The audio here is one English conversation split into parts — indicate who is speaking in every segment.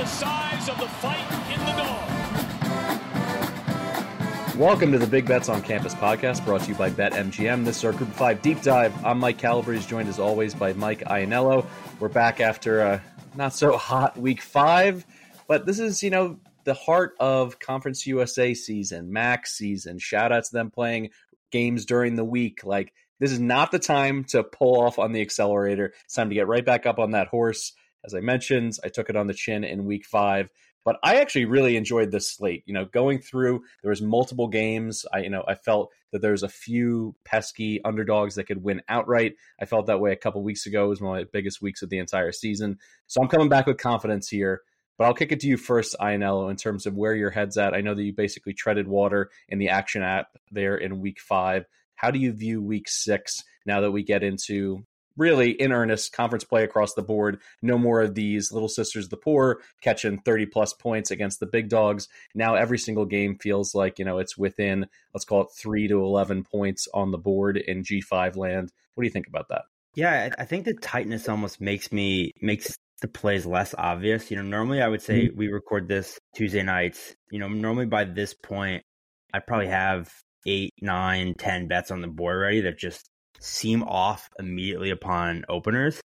Speaker 1: The size of the fight in the dog.
Speaker 2: Welcome to the Big Bets on Campus podcast brought to you by BetMGM. This is our Group 5 deep dive. I'm Mike Calabrese, joined as always by Mike Ianiello. We're back after a not so hot week five, but this is, you know, the heart of Conference USA season, MAC season. Shout out to them playing games during the week. Like, this is not the time to pull off on the accelerator. It's time to get right back up on that horse. As I mentioned, I took it on the chin in week five. But I actually really enjoyed this slate. You know, going through, there was multiple games. I, you know, I felt that there's a few pesky underdogs that could win outright. I felt that way a couple weeks ago. It was one of my biggest weeks of the entire season. So I'm coming back with confidence here. But I'll kick it to you first, Ianiello, in terms of where your head's at. I know that you basically treaded water in the action app there in week five. How do you view week six now that we get into really in earnest conference play across the board. No more of these little sisters of the poor catching 30 plus points against the big dogs. Now every single game feels like, you know, it's within, let's call it three to 11 points on the board in G5 land. What do you think about that?
Speaker 3: Yeah, I think the tightness almost makes me makes the plays less obvious. You know, normally I would say mm-hmm. we record this Tuesday nights. You know, normally by this point, I probably have eight, nine, ten bets on the board already that just seem off immediately upon openers.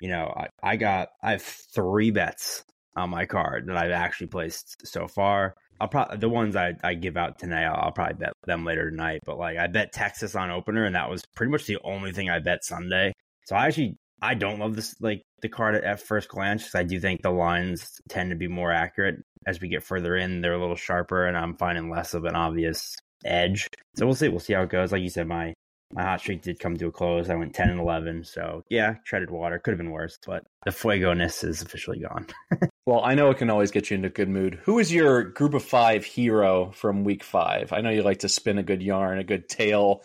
Speaker 3: You know, I, I got I have three bets on my card that I've actually placed so far. I'll probably the ones I, I give out tonight. I'll, I'll probably bet them later tonight. But like I bet Texas on opener, and that was pretty much the only thing I bet Sunday. So I actually I don't love this like the card at, at first glance because I do think the lines tend to be more accurate as we get further in. They're a little sharper, and I'm finding less of an obvious edge. So we'll see. We'll see how it goes. Like you said, my my hot streak did come to a close. I went 10 and 11. So, yeah, treaded water. Could have been worse, but the fuego ness is officially gone.
Speaker 2: well, I know it can always get you into a good mood. Who is your group of five hero from week five? I know you like to spin a good yarn, a good tale,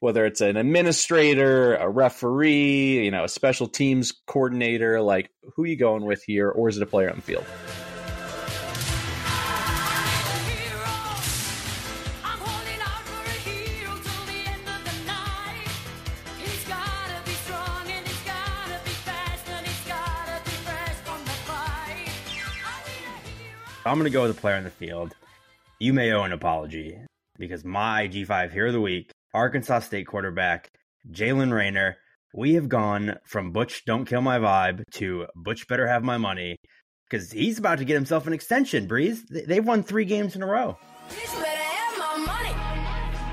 Speaker 2: whether it's an administrator, a referee, you know, a special teams coordinator. Like, who are you going with here, or is it a player on the field?
Speaker 3: I'm going to go with a player in the field. You may owe an apology because my G5 here of the Week, Arkansas State quarterback Jaylen Raynor, we have gone from Butch Don't Kill My Vibe to Butch Better Have My Money because he's about to get himself an extension, Breeze. They've won three games in a row.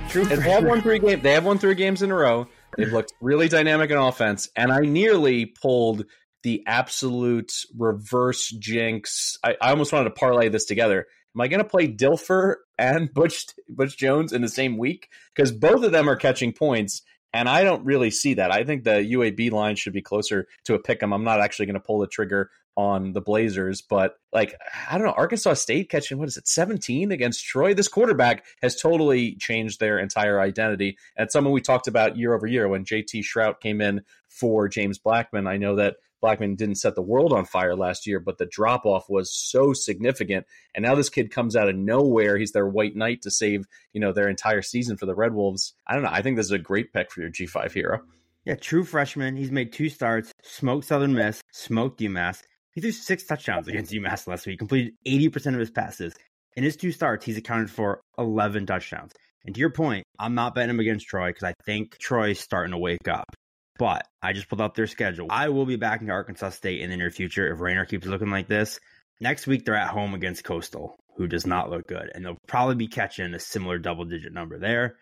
Speaker 2: True. They have won three games. They have won three games in a row. They've looked really dynamic in offense, and I nearly pulled the absolute reverse jinx. I, I almost wanted to parlay this together. Am I going to play Dilfer and Butch Butch Jones in the same week? Because both of them are catching points, And I don't really see that. I think the UAB line should be closer to a pick 'em. I'm not actually going to pull the trigger on the Blazers, but like I don't know, Arkansas State catching what is it, 17 against Troy? This quarterback has totally changed their entire identity. And someone we talked about year over year when JT Shrout came in for James Blackman. I know that Blackman didn't set the world on fire last year, but the drop off was so significant. And now this kid comes out of nowhere. He's their white knight to save, you know, their entire season for the Red Wolves. I don't know. I think this is a great pick for your G5 hero.
Speaker 3: Yeah, true freshman. He's made two starts, smoked Southern Miss, smoked UMass. He threw six touchdowns against UMass last week, completed 80% of his passes. In his two starts, he's accounted for 11 touchdowns. And to your point, I'm not betting him against Troy because I think Troy's starting to wake up. But I just pulled up their schedule. I will be back in Arkansas State in the near future if Raynor keeps looking like this. Next week, they're at home against Coastal, who does not look good. And they'll probably be catching a similar double digit number there.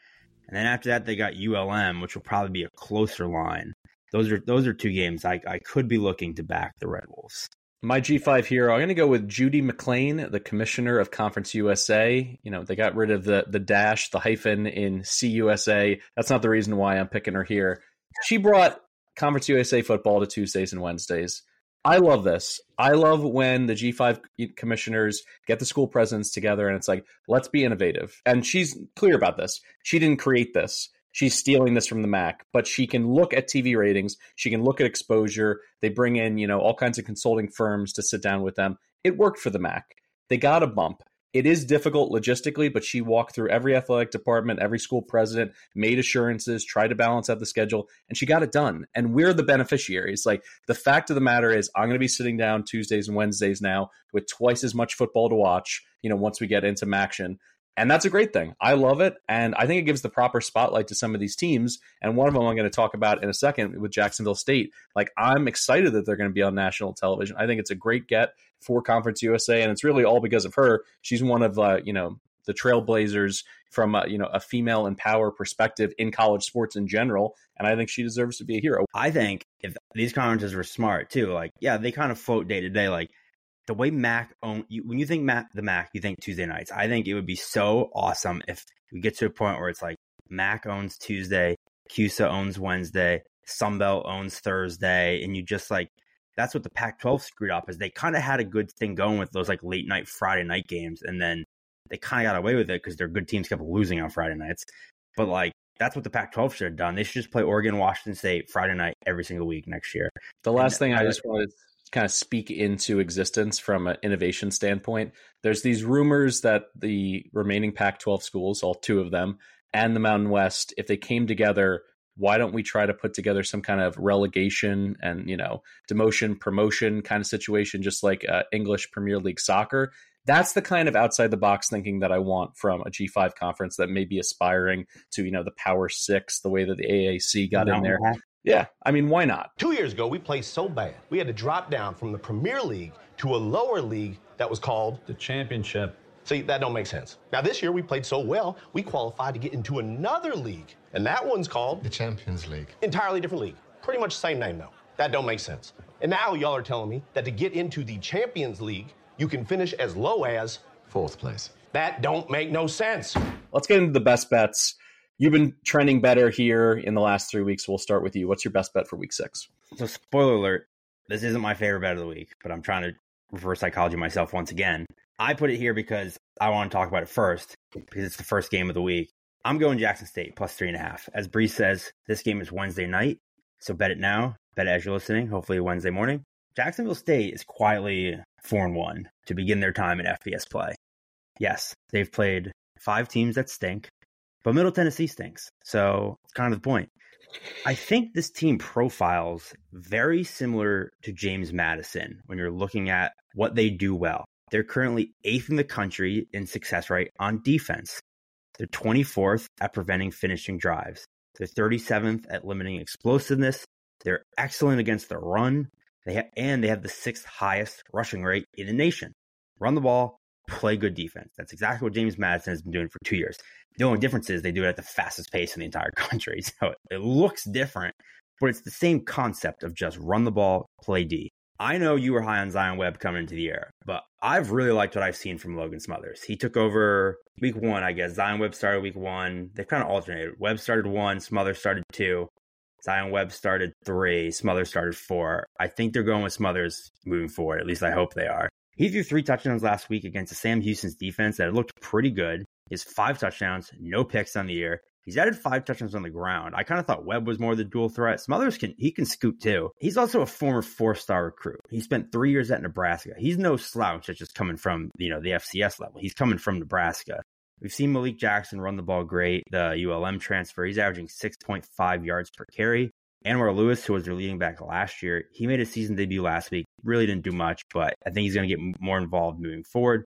Speaker 3: And then after that, they got ULM, which will probably be a closer line. Those are those are two games I, I could be looking to back the Red Wolves.
Speaker 2: My G5 hero, I'm going to go with Judy MacLeod, the commissioner of Conference USA. You know, they got rid of the the dash, the hyphen in CUSA. That's not the reason why I'm picking her here. She brought Conference USA football to Tuesdays and Wednesdays. I love this. I love when the G5 commissioners get the school presidents together and it's like, let's be innovative. And she's clear about this. She didn't create this. She's stealing this from the MAC, but she can look at TV ratings. She can look at exposure. They bring in, you know, all kinds of consulting firms to sit down with them. It worked for the MAC. They got a bump. It is difficult logistically, but she walked through every athletic department, every school president, made assurances, tried to balance out the schedule, and she got it done. And we're the beneficiaries. Like the fact of the matter is, I'm going to be sitting down Tuesdays and Wednesdays now with twice as much football to watch, you know, once we get into action. And that's a great thing. I love it. And I think it gives the proper spotlight to some of these teams. And one of them I'm going to talk about in a second with Jacksonville State. Like, I'm excited that they're going to be on national television. I think it's a great get for Conference USA. And it's really all because of her. She's one of, uh, you know, the trailblazers from a, you know a female and power perspective in college sports in general and i think she deserves to be a hero
Speaker 3: i think if these conferences were smart too like yeah they kind of float day to day like the way Mac own you, when you think Mac the Mac, you think Tuesday nights. I think it would be so awesome if we get to a point where it's like Mac owns Tuesday, CUSA owns Wednesday, Sunbelt owns Thursday, and you just like that's what the Pac-12 screwed up is they kind of had a good thing going with those like late night Friday night games, and then they kind of got away with it because their good teams kept losing on Friday nights. But like that's what the Pac-12 should have done. They should just play Oregon, Washington State Friday night every single week next year.
Speaker 2: The last and, thing I just wanted kind of speak into existence from an innovation standpoint. There's these rumors that the remaining Pac 12 schools, all two of them, and the Mountain West, if they came together, why don't we try to put together some kind of relegation and, you know, demotion, promotion kind of situation, just like uh, English Premier League soccer? That's the kind of outside the box thinking that I want from a G5 conference that may be aspiring to, you know, the Power Six, the way that the AAC got in there. Yeah, I mean, why not?
Speaker 4: Two years ago, we played so bad. We had to drop down from the Premier League to a lower league that was called
Speaker 5: the Championship.
Speaker 4: See, that don't make sense. Now, this year we played so well, we qualified to get into another league, and that one's called
Speaker 6: the Champions League.
Speaker 4: Entirely different league. Pretty much the same name, though. That don't make sense. And now y'all are telling me that to get into the Champions League, you can finish as low as
Speaker 6: fourth place.
Speaker 4: That don't make no sense.
Speaker 2: Let's get into the best bets. You've been trending better here in the last three weeks. We'll start with you. What's your best bet for week six?
Speaker 3: So, spoiler alert, this isn't my favorite bet of the week, but I'm trying to reverse psychology myself once again. I put it here because I want to talk about it first, because it's the first game of the week. I'm going Jackson State plus three and a half. As Bree says, this game is Wednesday night, so bet it now. Bet it as you're listening, hopefully Wednesday morning. Jacksonville State is quietly 4 and 1 to begin their time in FBS play. Yes, they've played five teams that stink. But Middle Tennessee stinks. So it's kind of the point. I think this team profiles very similar to James Madison when you're looking at what they do well. They're currently eighth in the country in success rate on defense. They're 24th at preventing finishing drives. They're 37th at limiting explosiveness. They're excellent against the run. They and they have the sixth highest rushing rate in the nation. Run the ball, play good defense. That's exactly what James Madison has been doing for two years. The only difference is they do it at the fastest pace in the entire country. So it looks different, but it's the same concept of just run the ball, play D. I know you were high on Zion Webb coming into the year, but I've really liked what I've seen from Logan Smothers. He took over week one, I guess. Zion Webb started week one. They kind of alternated. Webb started one, Smothers started two. Zion Webb started three, Smothers started four. I think they're going with Smothers moving forward. At least I hope they are. He threw three touchdowns last week against the Sam Houston's defense that looked pretty good. Has five touchdowns, no picks on the year. He's added five touchdowns on the ground. I kind of thought Webb was more of the dual threat. Smothers can he can scoot too. He's also a former four star recruit. He spent three years at Nebraska. He's no slouch that's just coming from you know the FCS level. He's coming from Nebraska. We've seen Malik Jackson run the ball great. The ULM transfer, he's averaging 6.5 yards per carry. Anwar Lewis, who was their leading back last year, he made a season debut last week. Really didn't do much, but I think he's going to get more involved moving forward.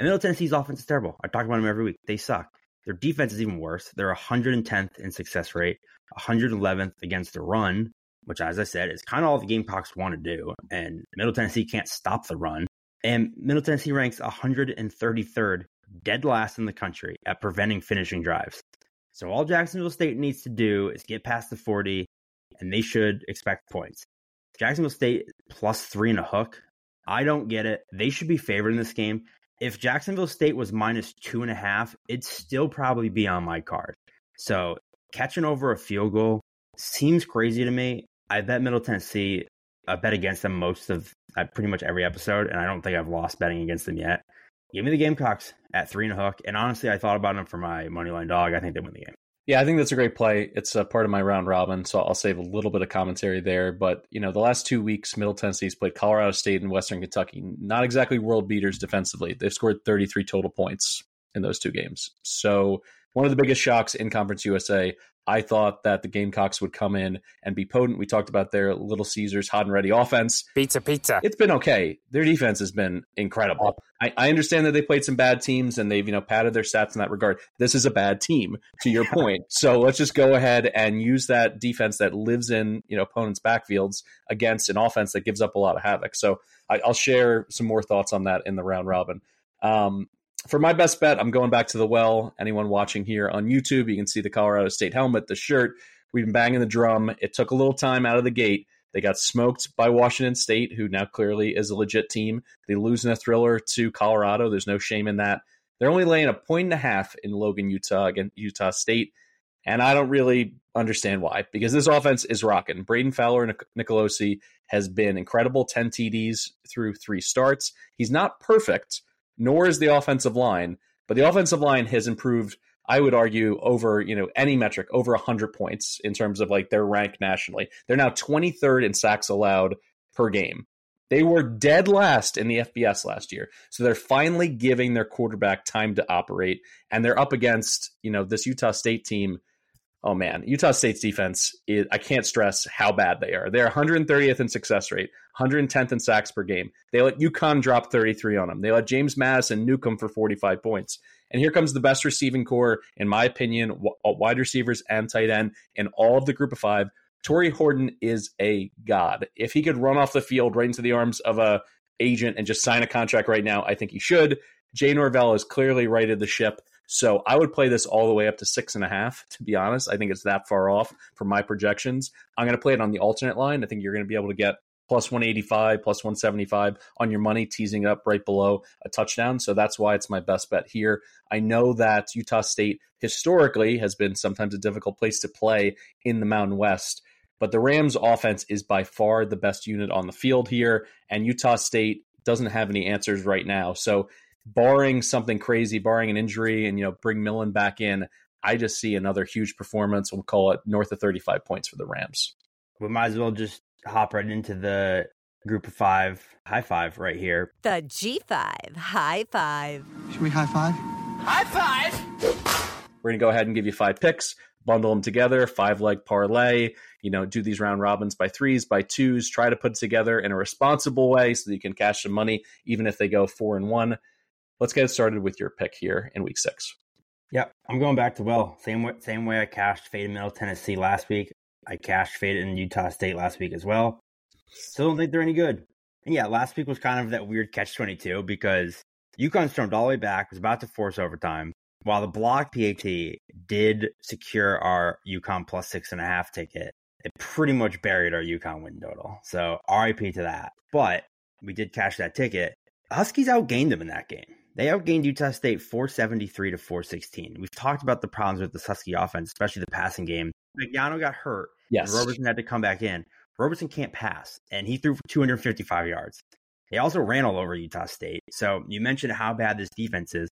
Speaker 3: And Middle Tennessee's offense is terrible. I talk about them every week. They suck. Their defense is even worse. They're 110th in success rate, 111th against the run, which, as I said, is kind of all the Gamecocks want to do. And Middle Tennessee can't stop the run. And Middle Tennessee ranks 133rd, dead last in the country at preventing finishing drives. So all Jacksonville State needs to do is get past the 40, and they should expect points. Jacksonville State plus three and a hook. I don't get it. They should be favored in this game if Jacksonville State was minus two and a half, it'd still probably be on my card. So catching over a field goal seems crazy to me. I bet Middle Tennessee. I bet against them most of uh, pretty much every episode, and I don't think I've lost betting against them yet. Give me the Gamecocks at three and a hook. And honestly, I thought about them for my money line dog. I think they win the game.
Speaker 2: Yeah, I think that's a great play. It's a part of my round robin, so I'll save a little bit of commentary there. But you know, the last two weeks, Middle Tennessee's played Colorado State and Western Kentucky. Not exactly world beaters defensively. They've scored 33 total points in those two games. So one of the biggest shocks in Conference USA. I thought that the Gamecocks would come in and be potent. We talked about their Little Caesars hot and ready offense.
Speaker 5: Pizza, pizza.
Speaker 2: It's been okay. Their defense has been incredible. I, I understand that they played some bad teams and they've you know padded their stats in that regard. This is a bad team, to your point. So let's just go ahead and use that defense that lives in you know opponents' backfields against an offense that gives up a lot of havoc. So I, will share some more thoughts on that in the round robin. Um, for my best bet, I'm going back to the well. Anyone watching here on YouTube, you can see the Colorado State helmet, the shirt. We've been banging the drum. It took a little time out of the gate. They got smoked by Washington State, who now clearly is a legit team. They lose in a thriller to Colorado. There's no shame in that. They're only laying a point and a half in Logan, Utah, against Utah State. And I don't really understand why, because this offense is rocking. Brayden Fowler and Nicolosi has been incredible 10 TDs through three starts. He's not perfect, nor is the offensive line, but the offensive line has improved. I would argue over you know any metric over 100 points in terms of like their rank nationally. They're now 23rd in sacks allowed per game. They were dead last in the FBS last year. So they're finally giving their quarterback time to operate and they're up against, you know, this Utah State team oh man, Utah State's defense is, I can't stress how bad they are. They're 130th in success rate, 110th in sacks per game. They let UConn drop 33 on them. They let James Madison nuke them for 45 points. And here comes the best receiving corps, in my opinion, uh, wide receivers and tight end in all of the group of five. Tory Horton is a god. If he could run off the field right into the arms of a agent and just sign a contract right now, I think he should. Jay Norvell has clearly righted the ship. So I would play this all the way up to six and a half, to be honest. I think it's that far off from my projections. I'm going to play it on the alternate line. I think you're going to be able to get plus 185, plus 175 on your money, teasing it up right below a touchdown. So that's why it's my best bet here. I know that Utah State historically has been sometimes a difficult place to play in the Mountain West. But the Rams offense is by far the best unit on the field here, and Utah State doesn't have any answers right now. So barring something crazy, barring an injury, and you know, bring Millen back in, I just see another huge performance. We'll call it north of 35 points for the Rams.
Speaker 3: We might as well just hop right into the group of five high five right here.
Speaker 7: The G5 high five.
Speaker 6: Should we high five?
Speaker 5: High five!
Speaker 2: We're going to go ahead and give you five picks, bundle them together, five leg parlay, you know, do these round robins by threes, by twos, try to put it together in a responsible way so that you can cash some money, even if they go four and one let's get started with your pick here in week six.
Speaker 3: Yep, I'm going back to well, same way, same way I cashed fade in Middle Tennessee last week. I cashed fade in Utah State last week as well. Still don't think they're any good. And yeah, last week was kind of that weird catch 22 because UConn stormed all the way back, was about to force overtime, while the block PAT did secure our UConn plus six and a half ticket. it pretty much buried our UConn win total. So RIP to that. But we did cash that ticket. Huskies outgained them in that game. They outgained Utah State 473 to 416. We've talked about the problems with the Husky offense, especially the passing game. Fagnano got hurt.
Speaker 2: Yes.
Speaker 3: Roberson had to come back in. Roberson can't pass, and he threw for 255 yards. They also ran all over Utah State. So you mentioned how bad this defense is,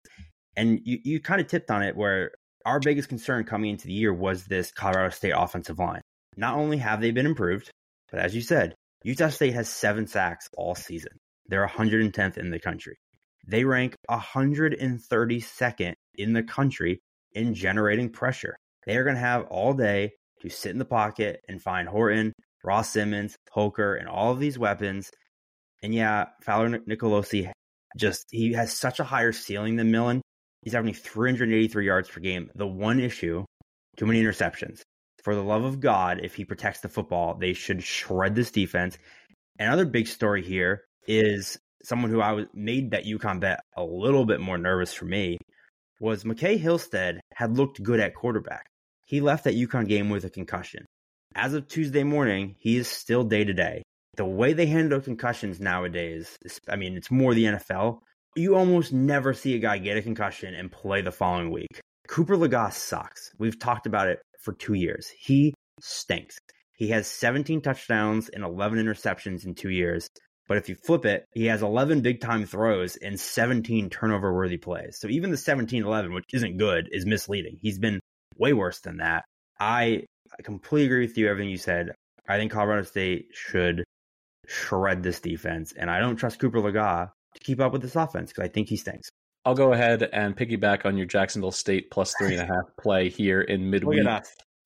Speaker 3: and you, you kind of tipped on it where our biggest concern coming into the year was this Colorado State offensive line. Not only have they been improved, but as you said, Utah State has seven sacks all season. They're 110th in the country. They rank 132nd in the country in generating pressure. They are going to have all day to sit in the pocket and find Horton, Ross Simmons, Holker, and all of these weapons. And yeah, Fowler Nicolosi just he has such a higher ceiling than Millen. He's averaging 383 yards per game. The one issue, too many interceptions. For the love of God, if he protects the football, they should shred this defense. Another big story here is someone who I was made that UConn bet a little bit more nervous for me was McCae Hillstead had looked good at quarterback. He left that UConn game with a concussion. As of Tuesday morning, he is still day to day. The way they handle concussions nowadays, I mean, it's more the NFL. You almost never see a guy get a concussion and play the following week. Cooper Legas sucks. We've talked about it for two years. He stinks. He has 17 touchdowns and 11 interceptions in two years. But if you flip it, he has 11 big time throws and 17 turnover worthy plays. So even the 17 11, which isn't good, is misleading. He's been way worse than that. I completely agree with you, everything you said. I think Colorado State should shred this defense. And I don't trust Cooper Legas to keep up with this offense because I think he stinks.
Speaker 2: I'll go ahead and piggyback on your Jacksonville State plus three and a half play here in midweek.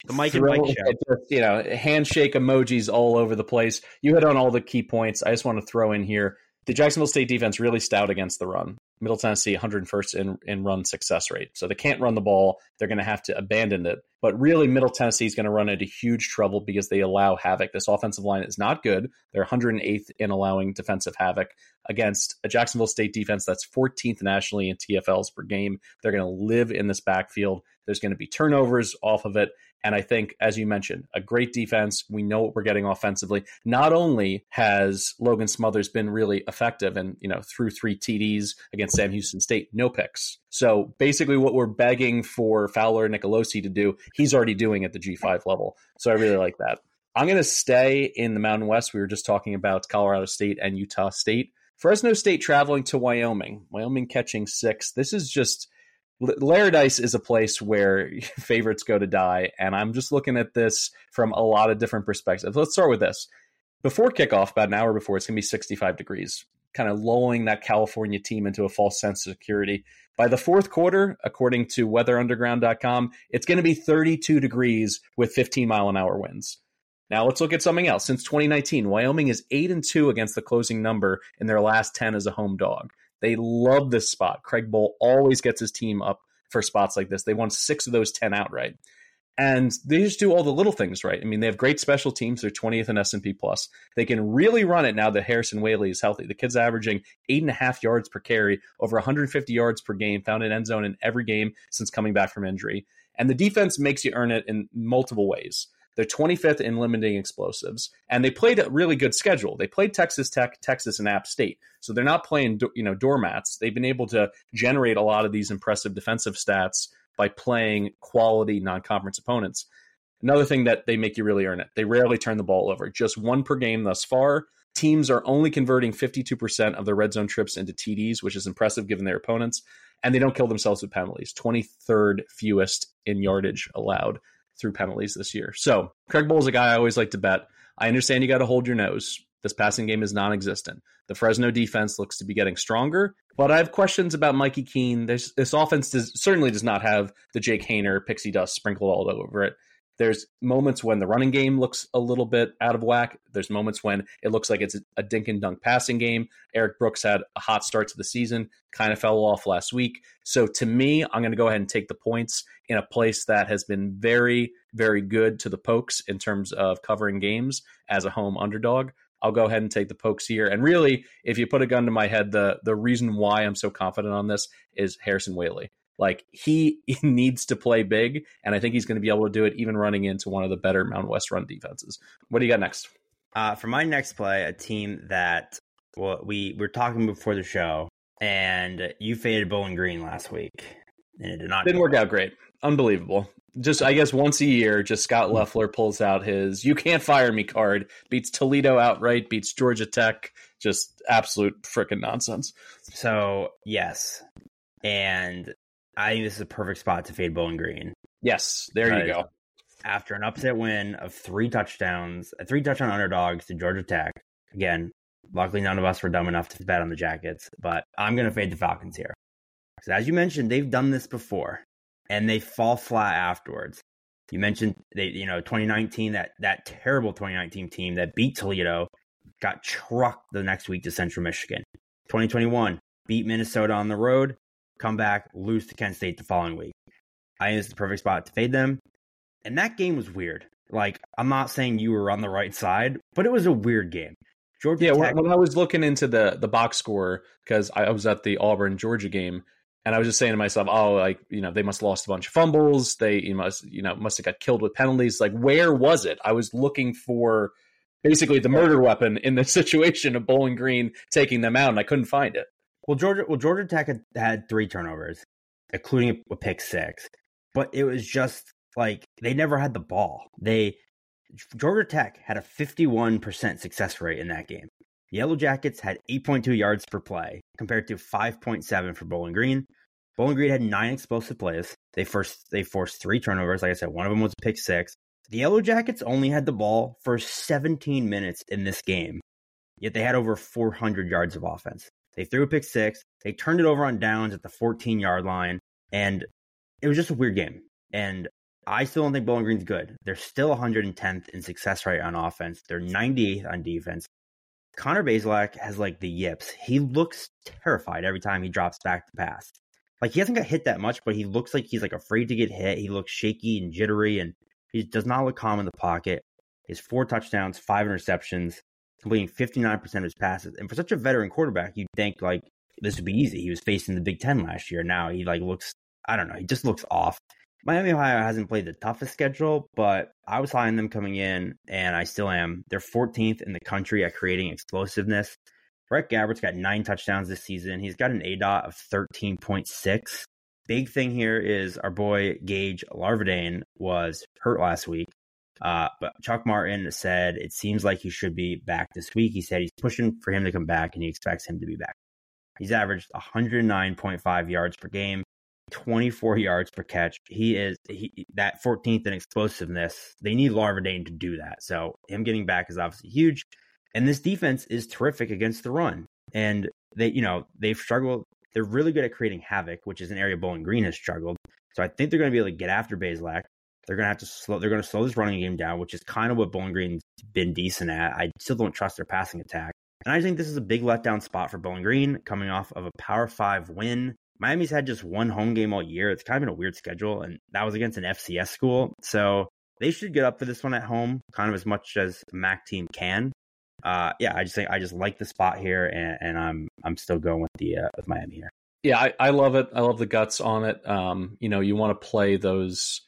Speaker 3: The Mike and Mike show.
Speaker 2: Just, you know, handshake emojis all over the place. You hit on all the key points. I just want to throw in here the Jacksonville State defense really stout against the run. Middle Tennessee 101st in, in run success rate. So they can't run the ball. They're going to have to abandon it. But really, Middle Tennessee is going to run into huge trouble because they allow havoc. This offensive line is not good. They're 108th in allowing defensive havoc against a Jacksonville State defense that's 14th nationally in TFLs per game. They're going to live in this backfield. There's going to be turnovers off of it. And I think, as you mentioned, a great defense. We know what we're getting offensively. Not only has Logan Smothers been really effective and, you know, through three TDs against Sam Houston State, no picks. So basically, what we're begging for Fowler and Nicolosi to do, he's already doing at the G5 level. So I really like that. I'm going to stay in the Mountain West. We were just talking about Colorado State and Utah State. Fresno State traveling to Wyoming. Wyoming catching six. This is just Laradice is a place where favorites go to die, and I'm just looking at this from a lot of different perspectives. Let's start with this. Before kickoff, about an hour before, it's going to be 65 degrees, kind of lulling that California team into a false sense of security. By the fourth quarter, according to weatherunderground.com, it's going to be 32 degrees with 15 mile an hour winds. Now let's look at something else. Since 2019, Wyoming is 8 and 2 against the closing number in their last 10 as a home dog. They love this spot. Craig Bohl always gets his team up for spots like this. They won six of those 10 outright. And they just do all the little things right. I mean, they have great special teams. They're 20th in S&P plus. They can really run it now that Harrison Waylee is healthy. The kid's averaging eight and a half yards per carry, over 150 yards per game, found an end zone in every game since coming back from injury. And the defense makes you earn it in multiple ways. They're 25th in limiting explosives, and they played a really good schedule. They played Texas Tech, Texas, and App State, so they're not playing you know doormats. They've been able to generate a lot of these impressive defensive stats by playing quality non-conference opponents. Another thing that they make you really earn it. They rarely turn the ball over. Just one per game thus far. Teams are only converting 52% of their red zone trips into TDs, which is impressive given their opponents. And they don't kill themselves with penalties. 23rd fewest in yardage allowed through penalties this year. So Craig Bohl is a guy I always like to bet. I understand you got to hold your nose. This passing game is non-existent. The Fresno defense looks to be getting stronger, but I have questions about Mikey Keene. This, this offense does, certainly does not have the Jake Haener pixie dust sprinkled all over it. There's moments when the running game looks a little bit out of whack. There's moments when it looks like it's a dink and dunk passing game. Eric Brooks had a hot start to the season, kind of fell off last week. So to me, I'm going to go ahead and take the points in a place that has been very, very good to the Pokes in terms of covering games as a home underdog. I'll go ahead and take the pokes here. And really, if you put a gun to my head, the the reason why I'm so confident on this is Harrison Waylee. Like he, needs to play big, and I think he's going to be able to do it even running into one of the better Mountain West run defenses. What do you got next?
Speaker 3: Uh, for my next play, a team that well, we were talking before the show, and you faded Bowling Green last week, and it did not
Speaker 2: didn't work out great. Unbelievable. Just I guess once a year, just Scott
Speaker 3: Hmm.
Speaker 2: Loeffler pulls out his "You can't fire me" card, beats Toledo outright, beats Georgia Tech. Just absolute freaking nonsense.
Speaker 3: So yes, and I think this is a perfect spot to fade Bowling Green.
Speaker 2: Yes, there you go.
Speaker 3: After an upset win of three touchdowns, a three touchdown underdogs to Georgia Tech. Again, luckily none of us were dumb enough to bet on the Jackets, but I'm going to fade the Falcons here. Because as you mentioned, they've done this before, and they fall flat afterwards. You mentioned they, you know, 2019 that that terrible 2019 team that beat Toledo got trucked the next week to Central Michigan. 2021 beat Minnesota on the road, come back, lose to Kent State the following week. I think it's the perfect spot to fade them. And that game was weird. Like, I'm not saying you were on the right side, but it was a weird game. Georgia
Speaker 2: Yeah,
Speaker 3: Tech,
Speaker 2: when I was looking into the the box score because I was at the Auburn Georgia game, and I was just saying to myself, "Oh, like you know, they must have lost a bunch of fumbles. They you must you know must have got killed with penalties. Like, where was it? I was looking for basically the murder weapon in the situation of Bowling Green taking them out, and I couldn't find it.
Speaker 3: Well, Georgia, well, Georgia Tech had, had three turnovers, including a pick six, but it was just like they never had the ball. They Georgia Tech had a 51% success rate in that game. The Yellow Jackets had 8.2 yards per play compared to 5.7 for Bowling Green. Bowling Green had nine explosive plays. They first they forced three turnovers. Like I said, one of them was a pick six. The Yellow Jackets only had the ball for 17 minutes in this game, yet they had over 400 yards of offense. They threw a pick six. They turned it over on downs at the 14 yard line, and it was just a weird game. And I still don't think Bowling Green's good. They're still 110th in success rate on offense. They're 98th on defense. Connor Bazelak has like the yips. He looks terrified every time he drops back to pass. Like he hasn't got hit that much, but he looks like he's like afraid to get hit. He looks shaky and jittery, and he does not look calm in the pocket. His four touchdowns, five interceptions, completing 59% of his passes. And for such a veteran quarterback, you'd think like this would be easy. He was facing the Big Ten last year. Now he like looks, I don't know, he just looks off. Miami Ohio hasn't played the toughest schedule, but I was high on them coming in, and I still am. They're 14th in the country at creating explosiveness. Brett Gabbert's got nine touchdowns this season. He's got an A dot of 13.6. Big thing here is our boy Gage Larvadain was hurt last week. Uh, but Chuck Martin said it seems like he should be back this week. He said he's pushing for him to come back and he expects him to be back. He's averaged 109.5 yards per game, 24 yards per catch. He is he, that 14th in explosiveness. They need Larvadain to do that. So him getting back is obviously huge. And this defense is terrific against the run. And they, you know, they've struggled. They're really good at creating havoc, which is an area Bowling Green has struggled. So I think they're going to be able to get after Bazelak. They're going to have to slow. They're to slow this running game down, which is kind of what Bowling Green's been decent at. I still don't trust their passing attack, and I think this is a big letdown spot for Bowling Green, coming off of a Power Five win. Miami's had just one home game all year. It's kind of been a weird schedule, and that was against an FCS school, so they should get up for this one at home, kind of as much as a MAC team can. Uh, yeah, I just think I just like the spot here, and, and I'm I'm still going with the uh, with Miami here.
Speaker 2: Yeah, I, I love it. I love the guts on it. Um, you know, you want to play those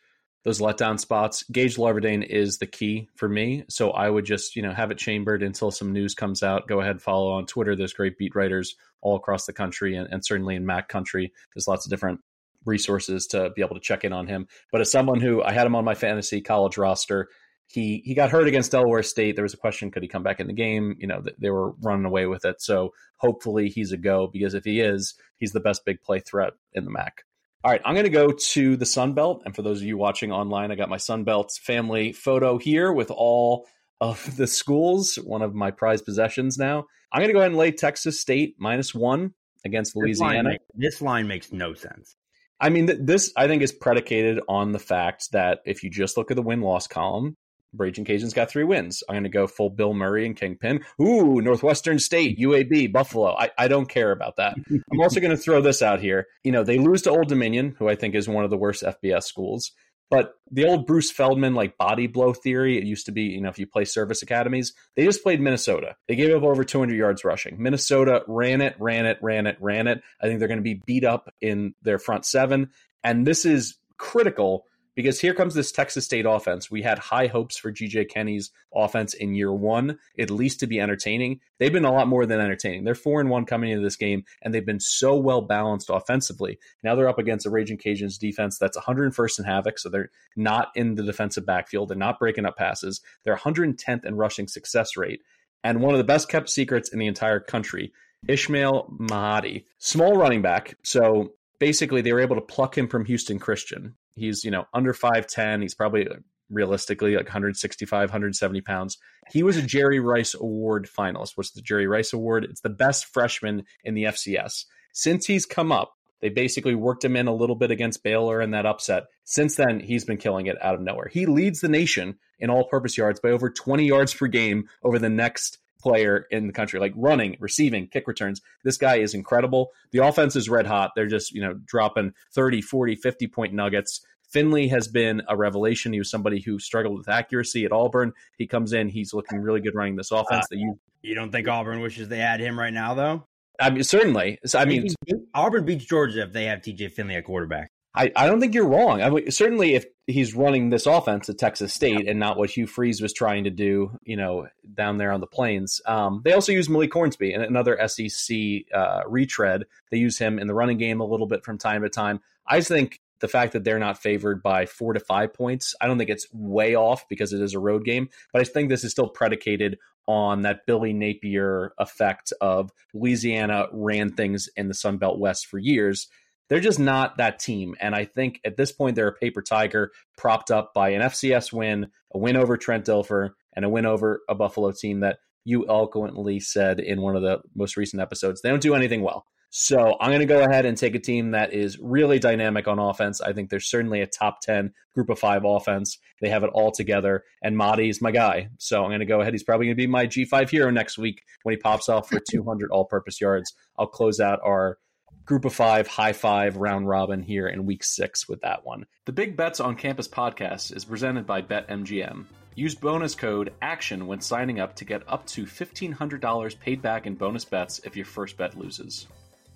Speaker 2: those letdown spots. Gage Larvadain is the key for me. So I would just, you know, have it chambered until some news comes out. Go ahead, follow on Twitter. There's great beat writers all across the country and, and certainly in Mac country. There's lots of different resources to be able to check in on him. But as someone who I had him on my fantasy college roster, he he got hurt against Delaware State. There was a question: could he come back in the game? You know, they were running away with it. So hopefully he's a go because if he is, he's the best big play threat in the MAC. All right, I'm going to go to the Sun Belt, and for those of you watching online, I got my Sun Belt family photo here with all of the schools. One of my prized possessions now. I'm going to go ahead and lay Texas State minus one against Louisiana.
Speaker 3: This line, this line makes no sense.
Speaker 2: I mean, th- this I think is predicated on the fact that if you just look at the win loss column, Raging Cajuns got three wins. I'm going to go full Bill Murray and Kingpin. Ooh, Northwestern State, UAB, Buffalo. I, I don't care about that. I'm also going to throw this out here. You know, they lose to Old Dominion, who I think is one of the worst FBS schools. But the old Bruce Feldman like body blow theory, it used to be, you know, if you play service academies, they just played Minnesota. They gave up over 200 yards rushing. Minnesota ran it, ran it, ran it, ran it. I think they're going to be beat up in their front seven. And this is critical because here comes this Texas State offense. We had high hopes for GJ Kinne's offense in year one, at least to be entertaining. They've been a lot more than entertaining. They're four and one coming into this game, and they've been so well balanced offensively. Now they're up against a Raging Cajuns defense that's 101st in havoc, so they're not in the defensive backfield. They're not breaking up passes. They're 110th in rushing success rate, and one of the best kept secrets in the entire country. Ismail Mahdi, small running back. So basically, they were able to pluck him from Houston Christian He's, you know, under 5'10. He's probably uh, realistically like 165, 170 pounds. He was a Jerry Rice Award finalist. What's the Jerry Rice Award? It's the best freshman in the FCS. Since he's come up, they basically worked him in a little bit against Baylor in that upset. Since then, he's been killing it out of nowhere. He leads the nation in all purpose yards by over 20 yards per game over the next player in the country, like running, receiving, kick returns. This guy is incredible. The offense is red hot. They're just, you know, dropping 30, 40, 50 point nuggets. Finley has been a revelation. He was somebody who struggled with accuracy at Auburn. He comes in, he's looking really good running this offense. Uh, that you
Speaker 3: you don't think Auburn wishes they had him right now, though?
Speaker 2: I mean, certainly. I mean,
Speaker 3: Auburn beats Georgia if they have TJ Finley at quarterback.
Speaker 2: I, I don't think you're wrong. I mean, certainly if he's running this offense at Texas State and not what Hugh Freeze was trying to do, you know, down there on the plains. Um, they also use Malik Hornsby, another SEC uh, retread. They use him in the running game a little bit from time to time. I think the fact that they're not favored by four to five points, I don't think it's way off because it is a road game, but I think this is still predicated on that Billy Napier effect of Louisiana ran things in the Sun Belt West for years they're just not that team. And I think at this point, they're a paper tiger propped up by an FCS win, a win over Trent Dilfer, and a win over a Buffalo team that you eloquently said in one of the most recent episodes. They don't do anything well. So I'm going to go ahead and take a team that is really dynamic on offense. I think there's certainly a top 10 group of five offense. They have it all together. And Mahdi's my guy. So I'm going to go ahead. He's probably going to be my G5 hero next week when he pops off for 200 all purpose yards. I'll close out our group of five, high five, round robin here in week six with that one. The Big Bets on Campus podcast is presented by BetMGM. Use bonus code ACTION when signing up to get up to $1,500 paid back in bonus bets if your first bet loses.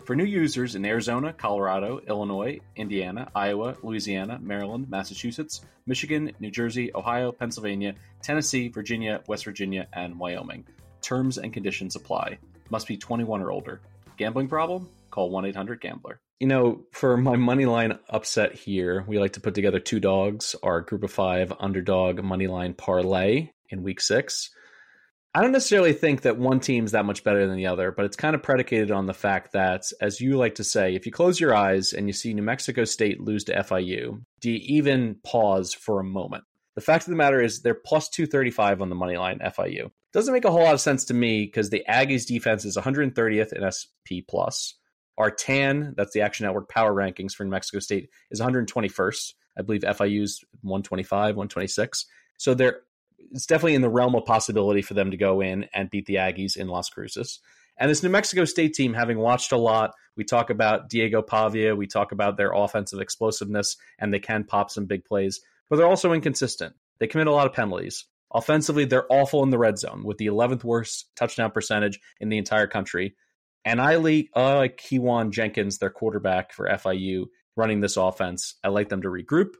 Speaker 2: For new users in Arizona, Colorado, Illinois, Indiana, Iowa, Louisiana, Maryland, Massachusetts, Michigan, New Jersey, Ohio, Pennsylvania, Tennessee, Virginia, West Virginia, and Wyoming. Terms and conditions apply. Must be 21 or older. Gambling problem? Call 1 800 Gambler. You know, for my money line upset here, we like to put together two dogs, our group of five underdog money line parlay in week six. I don't necessarily think that one team's that much better than the other, but it's kind of predicated on the fact that, as you like to say, if you close your eyes and you see New Mexico State lose to FIU, do you even pause for a moment? The fact of the matter is they're plus 235 on the money line FIU. Doesn't make a whole lot of sense to me because the Aggies defense is 130th in SP plus. Our TAN, that's the Action Network power rankings for New Mexico State, is 121st. I believe FIU's 125, 126. So there, it's definitely in the realm of possibility for them to go in and beat the Aggies in Las Cruces. And this New Mexico State team, having watched a lot, we talk about Diego Pavia, we talk about their offensive explosiveness, and they can pop some big plays, but they're also inconsistent. They commit a lot of penalties. Offensively, they're awful in the red zone with the 11th worst touchdown percentage in the entire country. And I like uh, Keyone Jenkins, their quarterback for FIU, running this offense. I like them to regroup.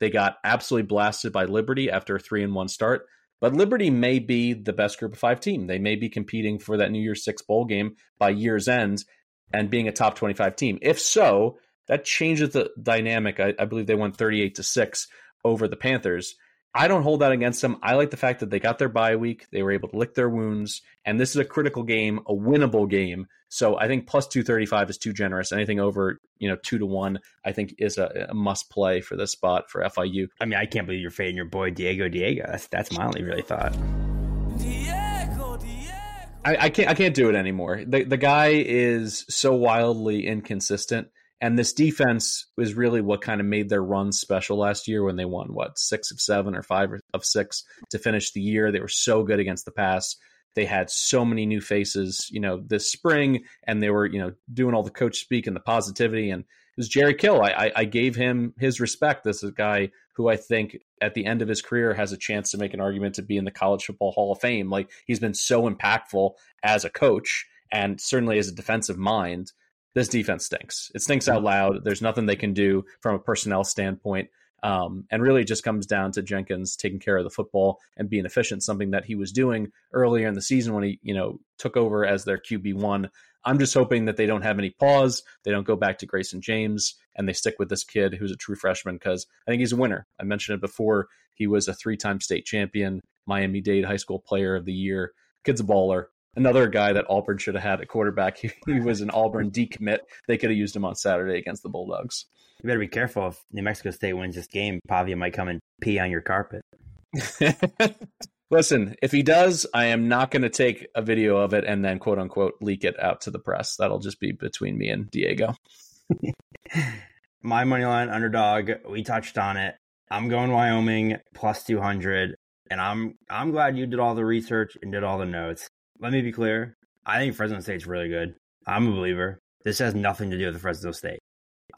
Speaker 2: They got absolutely blasted by Liberty after a three and one start, but Liberty may be the best group of five team. They may be competing for that New Year's Six bowl game by year's end and being a top 25 team. If so, that changes the dynamic. I, I believe they won 38 to six over the Panthers. I don't hold that against them. I like the fact that they got their bye week, they were able to lick their wounds, and this is a critical game, a winnable game. So I think plus 235 is too generous. Anything over, you know, 2 to 1, I think is a, a must play for this spot for FIU.
Speaker 3: I mean, I can't believe you're fading your boy Diego Diego. That's that's my only really thought.
Speaker 2: Diego, Diego. I, I can't I can't do it anymore. The the guy is so wildly inconsistent and this defense was really what kind of made their run special last year when they won, what, six of seven or five of six to finish the year. They were so good against the pass. They had so many new faces, you know, this spring, and they were, you know, doing all the coach speak and the positivity. And it was Jerry Kill. I, I, I gave him his respect. This is a guy who I think at the end of his career has a chance to make an argument to be in the College Football Hall of Fame. Like he's been so impactful as a coach and certainly as a defensive mind. This defense stinks. It stinks out loud. There's nothing they can do from a personnel standpoint. Um, and really just comes down to Jenkins taking care of the football and being efficient, something that he was doing earlier in the season when he, you know, took over as their QB one. I'm just hoping that they don't have any pause, they don't go back to Grayson James, and they stick with this kid who's a true freshman because I think he's a winner. I mentioned it before. He was a three-time state champion, Miami Dade High School Player of the Year. Kid's a baller. Another guy that Auburn should have had at quarterback. He, he was an Auburn decommit. They could have used him on Saturday against the Bulldogs.
Speaker 3: You better be careful if New Mexico State wins this game. Pavia might come and pee on your carpet.
Speaker 2: Listen, if he does, I am not going to take a video of it and then quote unquote leak it out to the press. That'll just be between me and Diego.
Speaker 3: My money line underdog, we touched on it. I'm going Wyoming plus 200 and I'm I'm glad you did all the research and did all the notes. Let me be clear. I think Fresno State's really good. I'm a believer. This has nothing to do with the Fresno State.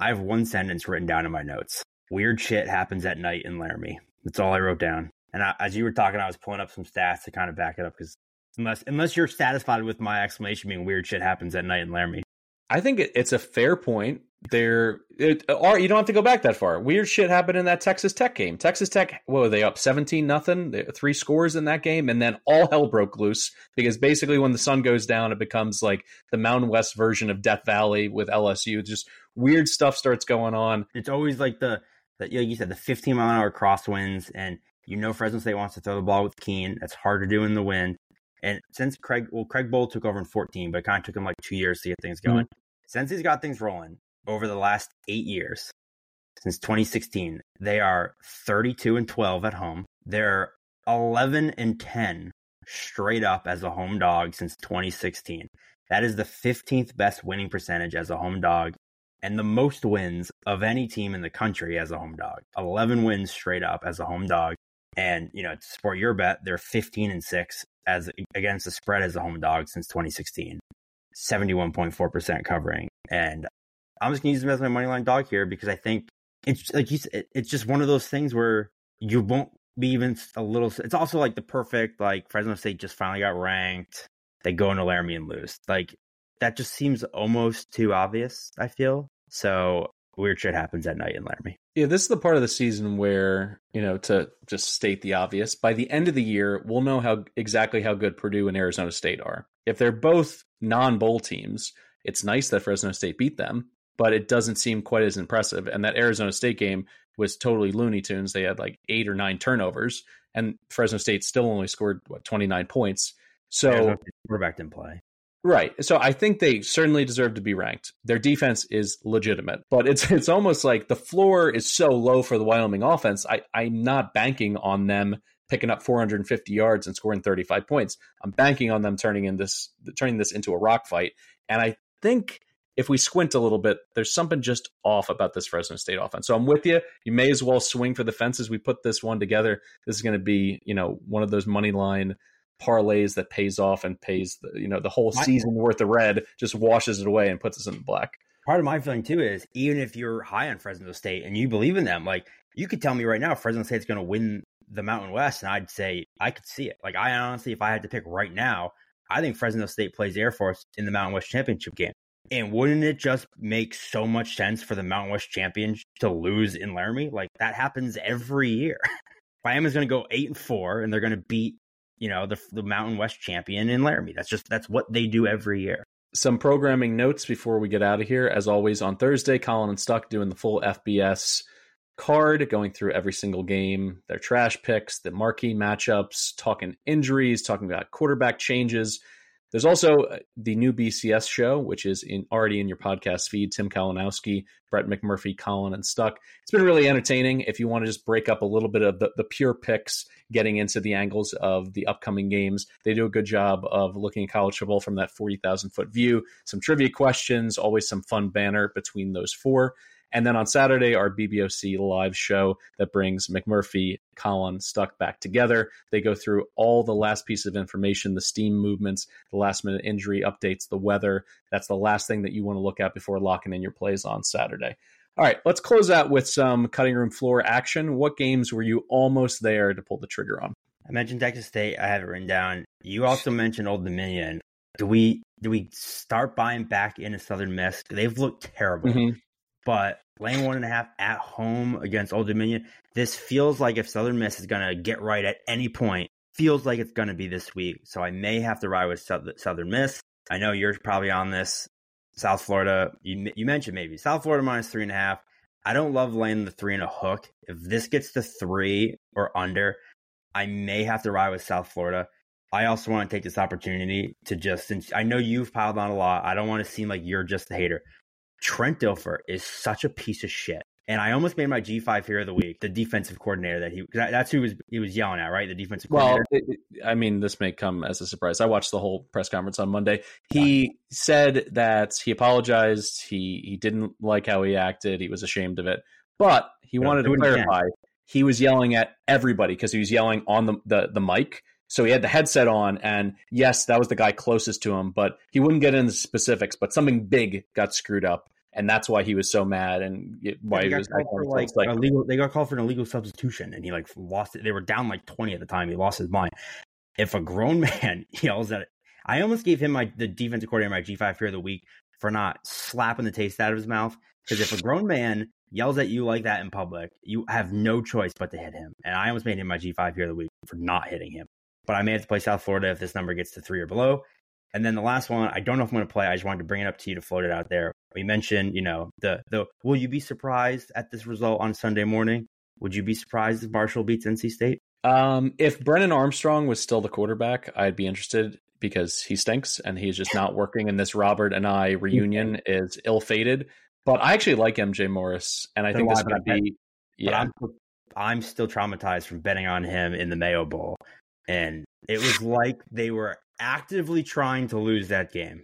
Speaker 3: I have one sentence written down in my notes. Weird shit happens at night in Laramie. That's all I wrote down. And I, as you were talking, I was pulling up some stats to kind of back it up because unless unless you're satisfied with my explanation being weird shit happens at night in Laramie.
Speaker 2: I think it, it's a fair point. There, or you don't have to go back that far. Weird shit happened in that Texas Tech game. Texas Tech, what were they up seventeen nothing? Three scores in that game, and then all hell broke loose because basically when the sun goes down, it becomes like the Mountain West version of Death Valley with LSU. Just weird stuff starts going on.
Speaker 3: It's always like the, the like you said, the 15 mile an hour crosswinds, and you know Fresno State wants to throw the ball with Keene. That's hard to do in the wind. And since Craig, well, Craig Bohl took over in 14, but it kind of took him like two years to get things going. Mm-hmm. Since he's got things rolling over the last eight years, since 2016, they are 32 and 12 at home. They're 11 and 10 straight up as a home dog since 2016. That is the 15th best winning percentage as a home dog and the most wins of any team in the country as a home dog. 11 wins straight up as a home dog. And, you know, to support your bet, they're 15 and 6 as against the spread as a home dog since 2016. 71.4% covering. And I'm just going to use them as my money line dog here because I think it's like you said, it's just one of those things where you won't be even a little. It's also like the perfect, like Fresno State just finally got ranked. They go into Laramie and lose. Like that just seems almost too obvious, I feel. So weird shit happens at night in Laramie.
Speaker 2: Yeah, this is the part of the season where, you know, to just state the obvious, by the end of the year, we'll know how exactly how good Purdue and Arizona State are. If they're both non-bowl teams, it's nice that Fresno State beat them, but it doesn't seem quite as impressive. And that Arizona State game was totally Looney Tunes. They had like eight or nine turnovers, and Fresno State still only scored what 29 points. So
Speaker 3: quarterback didn't play.
Speaker 2: Right. So I think they certainly deserve to be ranked. Their defense is legitimate, but it's it's almost like the floor is so low for the Wyoming offense. I, I'm not banking on them picking up 450 yards and scoring 35 points. I'm banking on them turning in this turning this into a rock fight. And I think if we squint a little bit, there's something just off about this Fresno State offense. So I'm with you. You may as well swing for the fences. We put this one together. This is going to be, you know, one of those money line parlays that pays off and pays the you know the whole season worth of red just washes it away and puts us in the black.
Speaker 3: Part of my feeling too is even if you're high on Fresno State and you believe in them, like you could tell me right now Fresno State's going to win the Mountain West, and I'd say I could see it. Like I honestly, if I had to pick right now, I think Fresno State plays Air Force in the Mountain West championship game. And wouldn't it just make so much sense for the Mountain West champions to lose in Laramie? Like that happens every year. Miami's going to go eight and four, and they're going to beat you know, the the Mountain West champion in Laramie. That's just that's what they do every year.
Speaker 2: Some programming notes before we get out of here. As always, on Thursday, Colin and Stuck doing the full FBS card, going through every single game, their trash picks, the marquee matchups, talking injuries, talking about quarterback changes. There's also uh, the new BCS show, which is in already in your podcast feed. Tim Kalinowski, Brett McMurphy, Colin, and Stuck. It's been really entertaining. If you want to just break up a little bit of the, the pure picks, getting into the angles of the upcoming games, they do a good job of looking at college football from that 40,000 foot view. Some trivia questions, always some fun banner between those four. And then on Saturday, our BBOC live show that brings McMurphy, Colin, Stuck back together. They go through all the last piece of information, the steam movements, the last minute injury updates, the weather. That's the last thing that you want to look at before locking in your plays on Saturday. All right, let's close out with some cutting room floor action. What games were you almost there to pull the trigger on?
Speaker 3: I mentioned Texas State. I have it written down. You also mentioned Old Dominion. Do we do we start buying back into Southern Miss? They've looked terrible,
Speaker 2: Mhm.
Speaker 3: But laying one and a half at home against Old Dominion, this feels like if Southern Miss is going to get right at any point, feels like it's going to be this week. So I may have to ride with Southern Miss. I know you're probably on this. South Florida, you you mentioned maybe South Florida minus three and a half. I don't love laying the three and a hook. If this gets to three or under, I may have to ride with South Florida. I also want to take this opportunity to just, since I know you've piled on a lot, I don't want to seem like you're just a hater. Trent Dilfer is such a piece of shit. And I almost made my G5 here of the week, the defensive coordinator that he, that's who was, he was yelling at, right? The defensive
Speaker 2: Well,
Speaker 3: coordinator.
Speaker 2: it- I mean, this may come as a surprise. I watched the whole press conference on Monday. He said that he apologized. He he didn't like how he acted. He was ashamed of it, but he
Speaker 3: Yeah,
Speaker 2: wanted to clarify. He was yelling at everybody because he was yelling on the, the the mic. So he had the headset on, and yes, that was the guy closest to him, but he wouldn't get into specifics. But something big got screwed up, and that's why he was so mad and why
Speaker 3: they
Speaker 2: he was
Speaker 3: called for like,
Speaker 2: like
Speaker 3: illegal, they got called for an illegal substitution and he like lost it. They were down like 20 at the time. He lost his mind. If a grown man yells at it, I almost gave him my the defensive coordinator my G5 fear of the week for not slapping the taste out of his mouth. Because if a grown man yells at you like that in public, you have no choice but to hit him. And I almost made him my G5 fear of the week for not hitting him. But I may have to play South Florida if this number gets to three or below. And then the last one, I don't know if I'm going to play. I just wanted to bring it up to you to float it out there. We mentioned, you know, the the will you be surprised at this result on Sunday morning? Would you be surprised if Marshall beats NC State?
Speaker 2: Um, if Brennan Armstrong was still the quarterback, I'd be interested because he stinks and he's just not working. And this Robert Anae reunion is ill fated. But I actually like MJ Morris, and I
Speaker 3: So
Speaker 2: think this
Speaker 3: I,
Speaker 2: could
Speaker 3: but I-
Speaker 2: be.
Speaker 3: But
Speaker 2: Yeah,
Speaker 3: I'm I'm still traumatized from betting on him in the Mayo Bowl, and it was like they were actively trying to lose that game.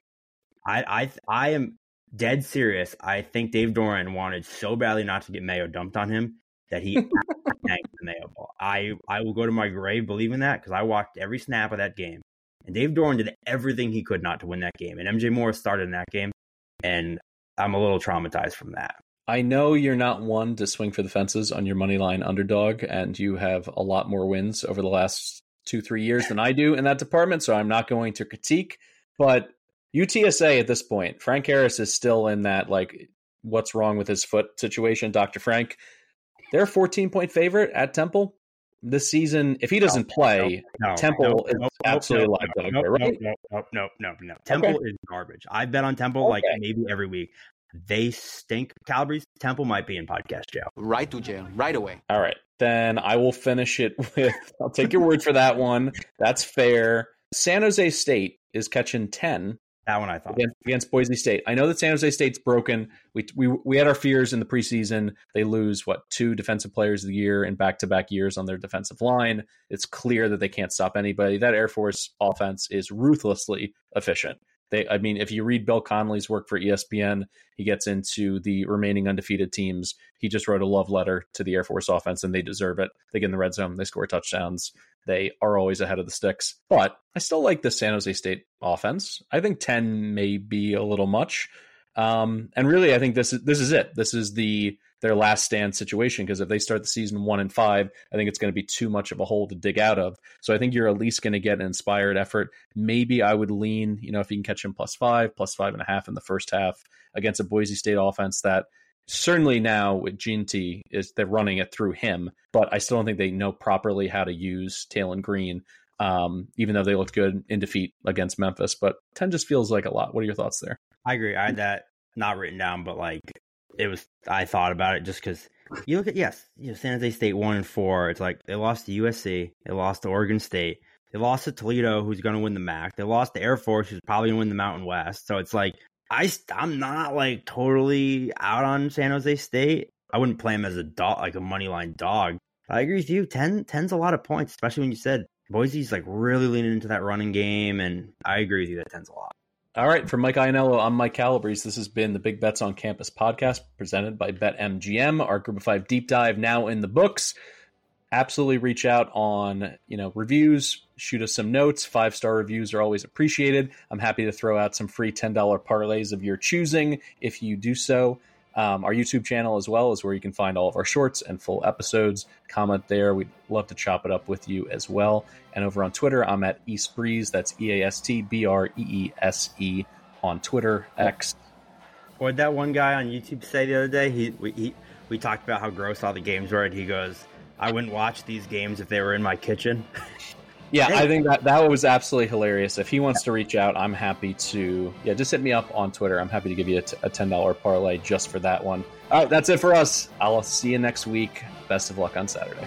Speaker 3: I I I am dead serious. I think Dave Doeren wanted so badly not to get Mayo dumped on him that he tanked the Mayo Bowl. I I will go to my grave believing that because I watched every snap of that game, and Dave Doeren did everything he could not to win that game, and MJ Morris started in that game, and I'm a little traumatized from that.
Speaker 2: I know you're not one to swing for the fences on your money line underdog, and you have a lot more wins over the last two, three years than I do in that department. So I'm not going to critique. But UTSA at this point, Frank Harris is still in that like what's wrong with his foot situation. Dr. Frank, they're a 14 point favorite at Temple this season. If he doesn't play,
Speaker 3: No,
Speaker 2: Temple is
Speaker 3: nope,
Speaker 2: absolutely
Speaker 3: nope,
Speaker 2: a live
Speaker 3: nope,
Speaker 2: dog
Speaker 3: nope,
Speaker 2: there, right?
Speaker 3: Nope, nope, nope, nope, no. Temple is garbage. I bet on Temple like maybe every week. They stink. Calabrese Temple might be in podcast jail.
Speaker 5: Right to jail, right away.
Speaker 2: All right. Then I will finish it with I'll take your word for that one. That's fair. San Jose State is catching 10
Speaker 3: That one I thought.
Speaker 2: against, against Boise State. I know that San Jose State's broken. We, we we had our fears in the preseason. They lose what two defensive players of the year in back to back years on their defensive line. It's clear that they can't stop anybody. That Air Force offense is ruthlessly efficient. They, I mean, if you read Bill Connelly's work for ESPN, he gets into the remaining undefeated teams. He just wrote a love letter to the Air Force offense, and they deserve it. They get in the red zone, they score touchdowns. They are always ahead of the sticks. But I still like the San Jose State offense. I think 10 may be a little much. Um, and really, I think this is this is it. This is the their last stand situation because if they start the season one and five, I think it's going to be too much of a hole to dig out of. So I think you're at least going to get an inspired effort. Maybe I would lean, you know, if you can catch him plus five, plus five and a half in the first half against a Boise State offense that certainly now with Jeanty is they're running it through him, but I still don't think they know properly how to use Taylen Green. Um, even though they looked good in defeat against Memphis, but 10 just feels like a lot. What are your thoughts there?
Speaker 3: I agree. I had that not written down, but like it was. I thought about it just because you look at yes, you know, San Jose State one and four. It's like they lost to USC, they lost to Oregon State, they lost to Toledo, who's going to win the MAC. They lost to Air Force, who's probably going to win the Mountain West. So it's like I I'm not like totally out on San Jose State. I wouldn't play him as a dog, like a money line dog. I agree with you. 10, 10's a lot of points, especially when you said Boise's like really leaning into that running game, and I agree with you that 10's a lot.
Speaker 2: All right, for Mike Ianiello, I'm Mike Calabrese. This has been the Big Bets on Campus podcast presented by BetMGM. Our Group of Five deep dive now in the books. Absolutely reach out on you know reviews, shoot us some notes. Five star reviews are always appreciated. I'm happy to throw out some free ten dollar parlays of your choosing if you do so. Um, our YouTube channel as well is where you can find all of our shorts and full episodes. Comment there. We'd love to chop it up with you as well. And over on Twitter, I'm at East Breeze. That's E A S T B R E E S E on Twitter, X.
Speaker 3: What did that one guy on YouTube say the other day? He we he, we talked about how gross all the games were, and he goes, "I wouldn't watch these games if they were in my kitchen."
Speaker 2: Yeah, I think that that was absolutely hilarious. If he wants to reach out, I'm happy to. Yeah, just hit me up on Twitter. I'm happy to give you a, t- a ten dollar parlay just for that one. All right, that's it for us. I'll see you next week. Best of luck on Saturday.